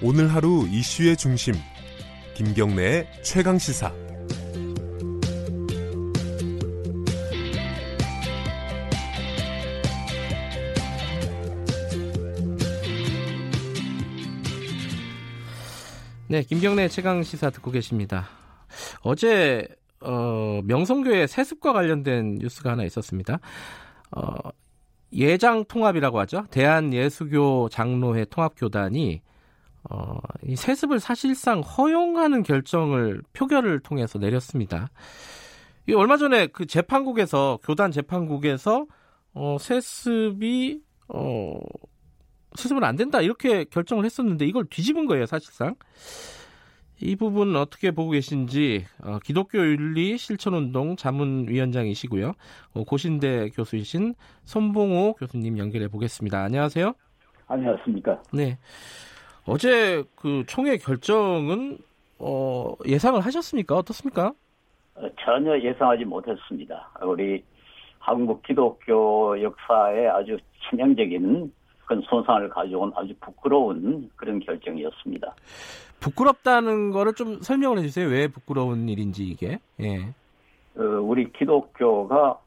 오늘 하루 이슈의 중심 김경래의 최강 시사 네, 김경래 최강 시사 듣고 계십니다. 어제 어, 명성교회 세습과 관련된 뉴스가 하나 있었습니다. 어, 예장 통합이라고 하죠. 대한예수교 장로회 통합교단이 어, 이 세습을 사실상 허용하는 결정을 표결을 통해서 내렸습니다. 이 얼마 전에 그 재판국에서 교단 재판국에서 어, 세습이 어, 세습은 안 된다 이렇게 결정을 했었는데 이걸 뒤집은 거예요 사실상. 이 부분 어떻게 보고 계신지 어, 기독교 윤리 실천운동 자문위원장이시고요. 어, 고신대 교수이신 손봉호 교수님 연결해 보겠습니다. 안녕하세요. 안녕하십니까. 네. 어제 그 총회 결정은 어, 예상을 하셨습니까? 어떻습니까? 어, 전혀 예상하지 못했습니다. 우리 한국 기독교 역사에 아주 치명적인 그런 손상을 가져온 아주 부끄러운 그런 결정이었습니다. 부끄럽다는 거를 좀 설명을 해주세요. 왜 부끄러운 일인지 이게. 예. 어, 우리 기독교가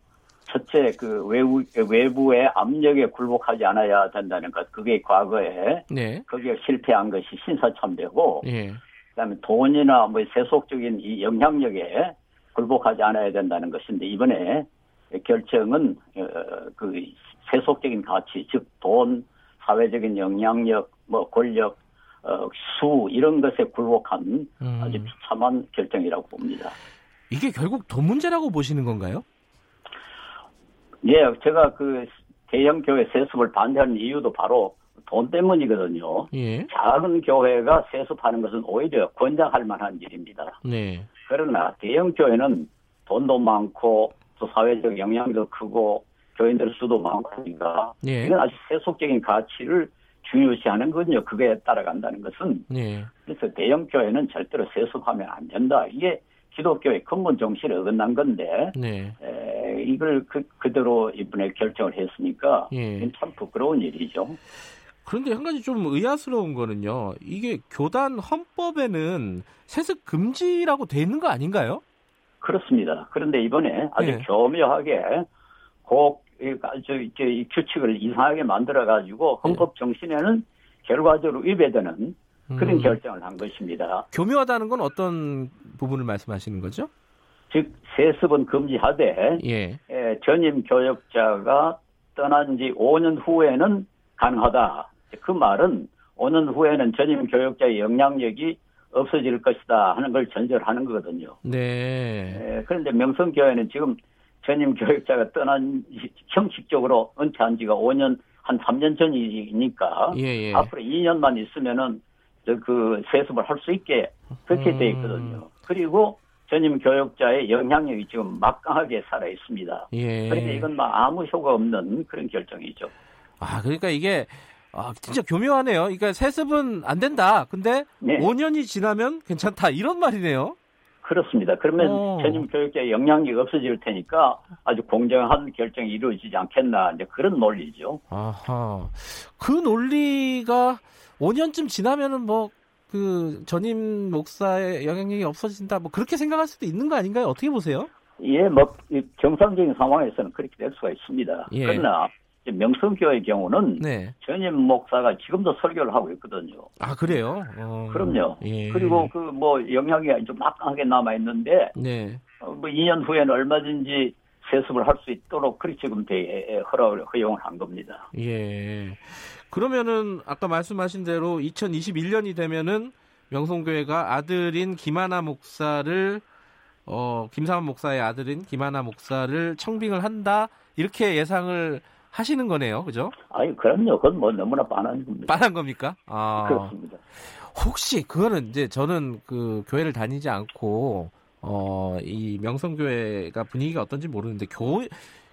첫째 그 외부, 외부의 압력에 굴복하지 않아야 된다는 것. 그게 과거에 네. 거기에 실패한 것이 신사참배고 예. 그다음에 돈이나 뭐 세속적인 이 영향력에 굴복하지 않아야 된다는 것인데 이번에 결정은 어, 그 세속적인 가치 즉 돈, 사회적인 영향력, 뭐 권력, 어, 수 이런 것에 굴복한 음. 아주 비참한 결정이라고 봅니다. 이게 결국 돈 문제라고 보시는 건가요? 예, 제가 그 대형 교회 세습을 반대하는 이유도 바로 돈 때문이거든요. 예. 작은 교회가 세습하는 것은 오히려 권장할 만한 일입니다. 네. 그러나 대형 교회는 돈도 많고 또 사회적 영향도 크고 교인들 수도 많고 하니까 예. 이건 아주 세속적인 가치를 중요시하는 거든요. 그거에 따라간다는 것은 네. 그래서 대형 교회는 절대로 세습하면 안 된다. 이게 기독교의 근본 정신에 어긋난 건데 네. 에, 이걸 그, 그대로 이번에 결정을 했으니까 예. 참 부끄러운 일이죠. 그런데 한 가지 좀 의아스러운 거는요. 이게 교단 헌법에는 세습 금지라고 돼 있는 거 아닌가요? 그렇습니다. 그런데 이번에 아주 예. 교묘하게 꼭 이- 아주 이제 이 규칙을 이상하게 만들어 가지고 헌법 정신에는 결과적으로 위배되는 그런 음. 결정을 한 것입니다. 교묘하다는 건 어떤 부분을 말씀하시는 거죠? 즉 세습은 금지하되 예. 에, 전임 교역자가 떠난 지 5년 후에는 가능하다. 그 말은 5년 후에는 전임 교역자의 영향력이 없어질 것이다 하는 걸 전제를 하는 거거든요. 네. 에, 그런데 명성교회는 지금 전임 교역자가 떠난 형식적으로 은퇴한 지가 5년 한 3년 전이니까 예, 예. 앞으로 2년만 있으면은 저그 세습을 할 수 있게 그렇게 돼 음. 있거든요. 그리고 전임 교역자의 영향력이 지금 막강하게 살아 있습니다. 예. 그러니까 이건 막 아무 효과 없는 그런 결정이죠. 아, 그러니까 이게 아, 진짜 교묘하네요. 그러니까 세습은 안 된다. 근데 네. 5년이 지나면 괜찮다. 이런 말이네요. 그렇습니다. 그러면 어. 전임 교역자의 영향력이 없어질 테니까 아주 공정한 결정이 이루어지지 않겠나 이제 그런 논리죠. 아하. 그 논리가 5년쯤 지나면은 뭐, 그, 전임 목사의 영향력이 없어진다. 뭐, 그렇게 생각할 수도 있는 거 아닌가요? 어떻게 보세요? 예, 뭐, 이 정상적인 상황에서는 그렇게 될 수가 있습니다. 예. 그러나, 이제 명성교의 경우는 네. 전임 목사가 지금도 설교를 하고 있거든요. 아, 그래요? 어. 그럼요. 예. 그리고 그 뭐 영향이 좀 막강하게 남아 있는데, 네. 어, 뭐 2년 후에는 얼마든지 세습을 할 수 있도록 그렇게 지금 대, 허락을, 허용을 한 겁니다. 예. 그러면은, 아까 말씀하신 대로 2021년이 되면은 명성교회가 아들인 김하나 목사를, 어, 김상환 목사의 아들인 김하나 목사를 청빙을 한다. 이렇게 예상을 하시는 거네요. 그죠? 아니, 그럼요. 그건 뭐 너무나 빤한 겁니다. 빤한 겁니까? 아. 그렇습니다. 혹시 그거는 이제 저는 그 교회를 다니지 않고 어 이 명성교회가 분위기가 어떤지 모르는데 교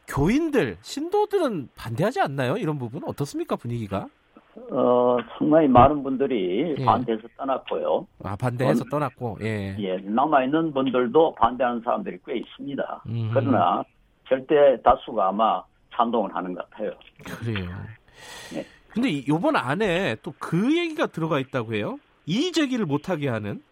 교인들 신도들은 반대하지 않나요? 이런 부분 어떻습니까 분위기가? 어, 상당히 많은 분들이 예. 반대해서 떠났고요. 아 반대해서 전- 떠났고 예. 예, 남아있는 분들도 반대하는 사람들이 꽤 있습니다. 음. 그러나 절대 다수가 아마 찬동을 하는 것 같아요. 그래요. 네. 근데 이- 요번 안에 또 그 얘기가 들어가 있다고 해요. 이의 제기를 못하게 하는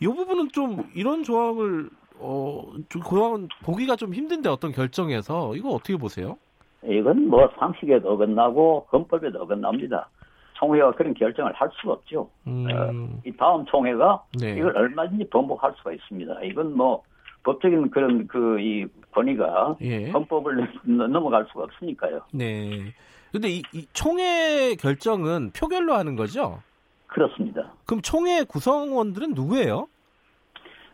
이 부분은 좀 이런 조항을 어, 좀 그런 보기가 좀 힘든데 어떤 결정에서 이거 어떻게 보세요? 이건 뭐 상식에도 어긋나고 헌법에도 어긋납니다. 총회가 그런 결정을 할 수가 없죠. 음, 어, 이 다음 총회가 네. 이걸 얼마든지 번복할 수가 있습니다. 이건 뭐 법적인 그런 그 이 권위가 예. 헌법을 넘어갈 수가 없으니까요. 네. 근데 이, 이 총회 결정은 표결로 하는 거죠? 그렇습니다. 그럼 총회 구성원들은 누구예요?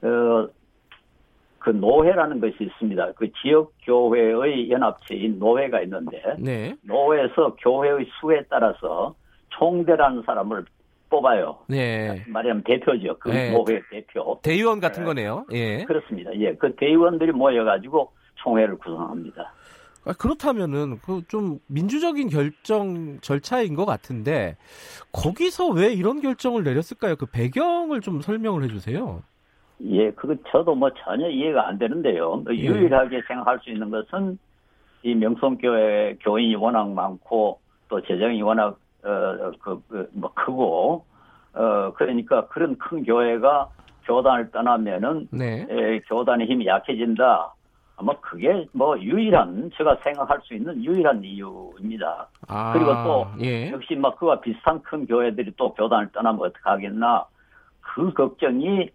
어, 그 노회라는 것이 있습니다. 그 지역 교회의 연합체인 노회가 있는데 네. 노회에서 교회의 수에 따라서 총대라는 사람을 뽑아요. 네. 말하자면 대표죠. 그 네. 노회 대표. 대의원 같은 네. 거네요. 예. 그렇습니다. 예, 그 대의원들이 모여가지고 총회를 구성합니다. 아, 그렇다면은 그 좀 민주적인 결정 절차인 것 같은데 거기서 왜 이런 결정을 내렸을까요? 그 배경을 좀 설명을 해주세요. 예, 그거 저도 뭐 전혀 이해가 안 되는데요. 뭐 예. 유일하게 생각할 수 있는 것은 이 명성교회 교인이 워낙 많고 또 재정이 워낙 어그뭐 크고 어 그러니까 그런 큰 교회가 교단을 떠나면은 네. 에, 교단의 힘이 약해진다. 아마 그게 뭐 유일한 제가 생각할 수 있는 유일한 이유입니다. 아, 그리고 또 예. 역시 막 그와 비슷한 큰 교회들이 또 교단을 떠나면 어떡하겠나 그 걱정이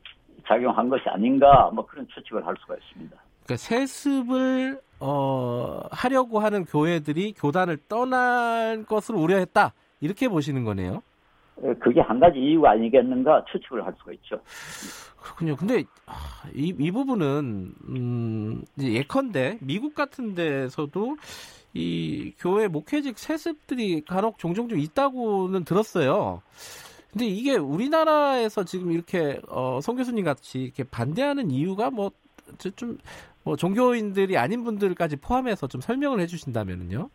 작용한 것이 아닌가 뭐 그런 추측을 할 수가 있습니다. 그러니까 세습을 어, 하려고 하는 교회들이 교단을 떠날 것을 우려했다 이렇게 보시는 거네요. 에, 그게 한 가지 이유 가 아니겠는가 추측을 할 수가 있죠. 그렇군요. 근데 아, 이, 이 부분은 음, 예컨대 미국 같은 데서도 이 교회 목회직 세습들이 간혹 종종 좀 있다고는 들었어요. 근데 이게 우리나라에서 지금 이렇게 어, 송 교수님 같이 이렇게 반대하는 이유가 뭐 좀 뭐 종교인들이 아닌 분들까지 포함해서 좀 설명을 해주신다면은요.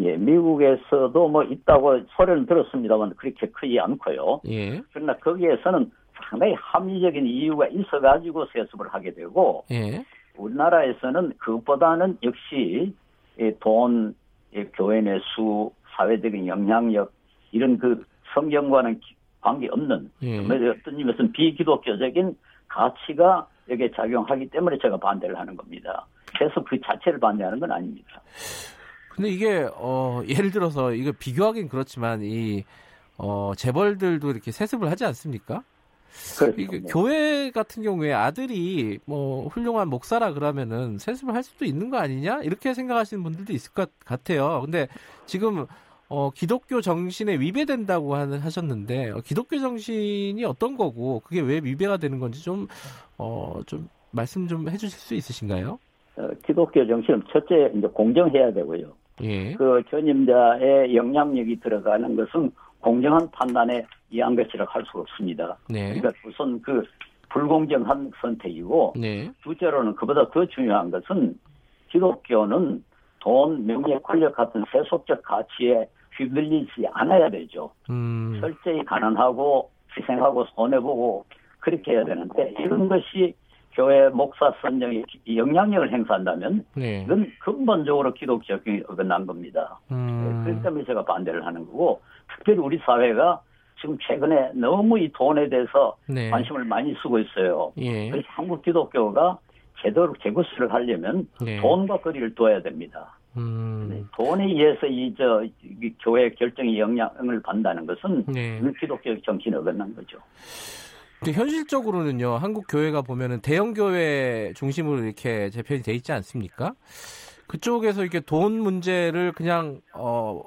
예, 미국에서도 뭐 있다고 소리는 들었습니다만 그렇게 크지 않고요. 예, 그러나 거기에서는 상당히 합리적인 이유가 있어가지고 세습을 하게 되고 예, 우리나라에서는 그것보다는 역시 이 돈, 이 교회 내 수, 사회적인 영향력 이런 그 성경과는 기- 관계없는 예. 뭐 어떤 의미에서는 비기독교적인 가치가 여기에 작용하기 때문에 제가 반대를 하는 겁니다. 그래서 그 자체를 반대하는 건 아닙니다. 근데 이게 어 예를 들어서 이거 비교하긴 그렇지만 이 어, 재벌들도 이렇게 세습을 하지 않습니까? 이게 그렇죠. 교회 같은 경우에 아들이 뭐 훌륭한 목사라 그러면은 세습을 할 수도 있는 거 아니냐 이렇게 생각하시는 분들도 있을 것 같아요. 근데 지금 어, 기독교 정신에 위배된다고 하- 하셨는데 어, 기독교 정신이 어떤 거고 그게 왜 위배가 되는 건지 좀 어, 좀 말씀 좀 해주실 수 있으신가요? 어, 기독교 정신은 첫째 이제 공정해야 되고요. 예, 그 전임자의 영향력이 들어가는 것은 공정한 판단에 의한 것이라 할 수가 없습니다. 네, 그러니까 우선 그 불공정한 선택이고 네, 둘째로는 그보다 더 중요한 것은 기독교는 돈, 명예, 권력 같은 세속적 가치에 휘둘리지 않아야 되죠. 음, 철저히 가난하고 희생하고 손해보고 그렇게 해야 되는데 이런 것이 교회 목사 선정에 기- 영향력을 행사한다면 네, 이건 근본적으로 기독적 인 어긋난 겁니다. 음, 그렇기 때문에 제가 반대를 하는 거고 특별히 우리 사회가 지금 최근에 너무 이 돈에 대해서 네, 관심을 많이 쓰고 있어요. 예, 그래서 한국 기독교가 제대로 재구실을 하려면 네. 돈과 거리를 둬야 됩니다. 음, 돈에 의해서 이 저 교회 결정에 영향을 받는다는 것은 네. 이 기독교 정신에 어긋난 거죠. 현실적으로는요, 한국 교회가 보면은 대형 교회 중심으로 이렇게 재편이 돼 있지 않습니까? 그쪽에서 이렇게 돈 문제를 그냥 어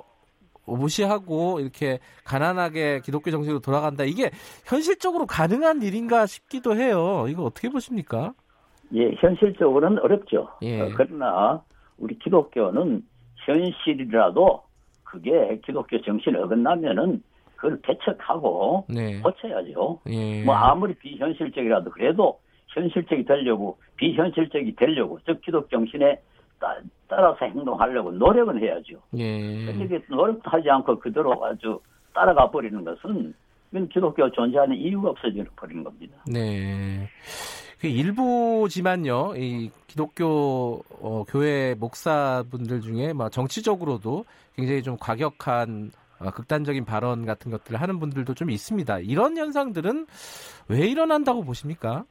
무시하고 이렇게 가난하게 기독교 정신으로 돌아간다. 이게 현실적으로 가능한 일인가 싶기도 해요. 이거 어떻게 보십니까? 예, 현실적으로는 어렵죠. 예. 어, 그러나 우리 기독교는 현실이라도 그게 기독교 정신에 어긋나면은 그걸 배척하고 네. 고쳐야죠. 예. 뭐 아무리 비현실적이라도 그래도 현실적이 되려고 비현실적이 되려고 즉 기독 정신에 따, 따라서 행동하려고 노력은 해야죠. 예. 이게 노력도 하지 않고 그대로 아주 따라가 버리는 것은 기독교 존재하는 이유가 없어져 버리는 겁니다. 네. 그 일부지만요, 이 기독교 어, 교회 목사분들 중에 막 정치적으로도 굉장히 좀 과격한 어, 극단적인 발언 같은 것들을 하는 분들도 좀 있습니다. 이런 현상들은 왜 일어난다고 보십니까?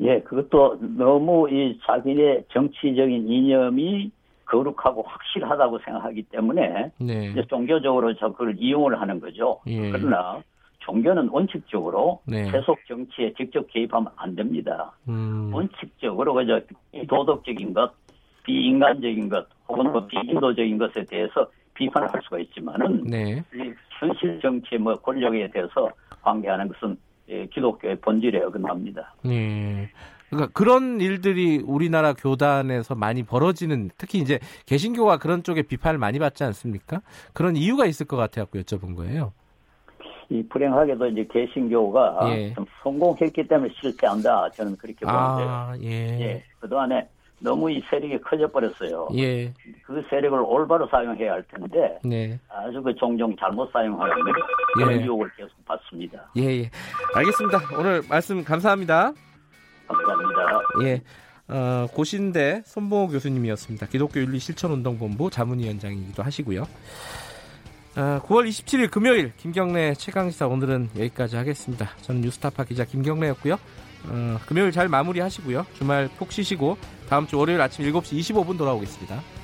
예, 그것도 너무 이 자기의 정치적인 이념이 거룩하고 확실하다고 생각하기 때문에 네. 이제 종교적으로 저 그걸 이용을 하는 거죠. 예. 그러나 종교는 원칙적으로 네. 세속 정치에 직접 개입하면 안 됩니다. 음, 원칙적으로 그저 도덕적인 것, 비인간적인 것, 혹은 뭐 비인도적인 것에 대해서 비판을 할 수가 있지만은 네. 이 현실 정치 뭐 권력에 대해서 관계하는 것은 예, 기독교의 본질에 어긋납니다. 네. 그러니까 그런 일들이 우리나라 교단에서 많이 벌어지는 특히 이제 개신교가 그런 쪽에 비판을 많이 받지 않습니까? 그런 이유가 있을 것 같아 갖고 여쭤본 거예요. 이 불행하게도 이제 개신교가 예. 좀 성공했기 때문에 실패한다. 저는 그렇게. 아, 예. 예, 그동안에 너무 이 세력이 커져 버렸어요. 예. 그 세력을 올바로 사용해야 할 텐데 네. 아주 그 종종 잘못 사용하는 그런 예. 유혹을 계속 받습니다. 예, 예. 알겠습니다. 오늘 말씀 감사합니다. 감사합니다. 예. 어, 고신대 손봉호 교수님이었습니다. 기독교 윤리 실천운동본부 자문위원장이기도 하시고요. 아, 9월 27일 금요일 김경래 최강시사 오늘은 여기까지 하겠습니다. 저는 뉴스타파 기자 김경래였고요. 어, 금요일 잘 마무리하시고요. 주말 푹 쉬시고 다음 주 월요일 아침 7시 25분 돌아오겠습니다.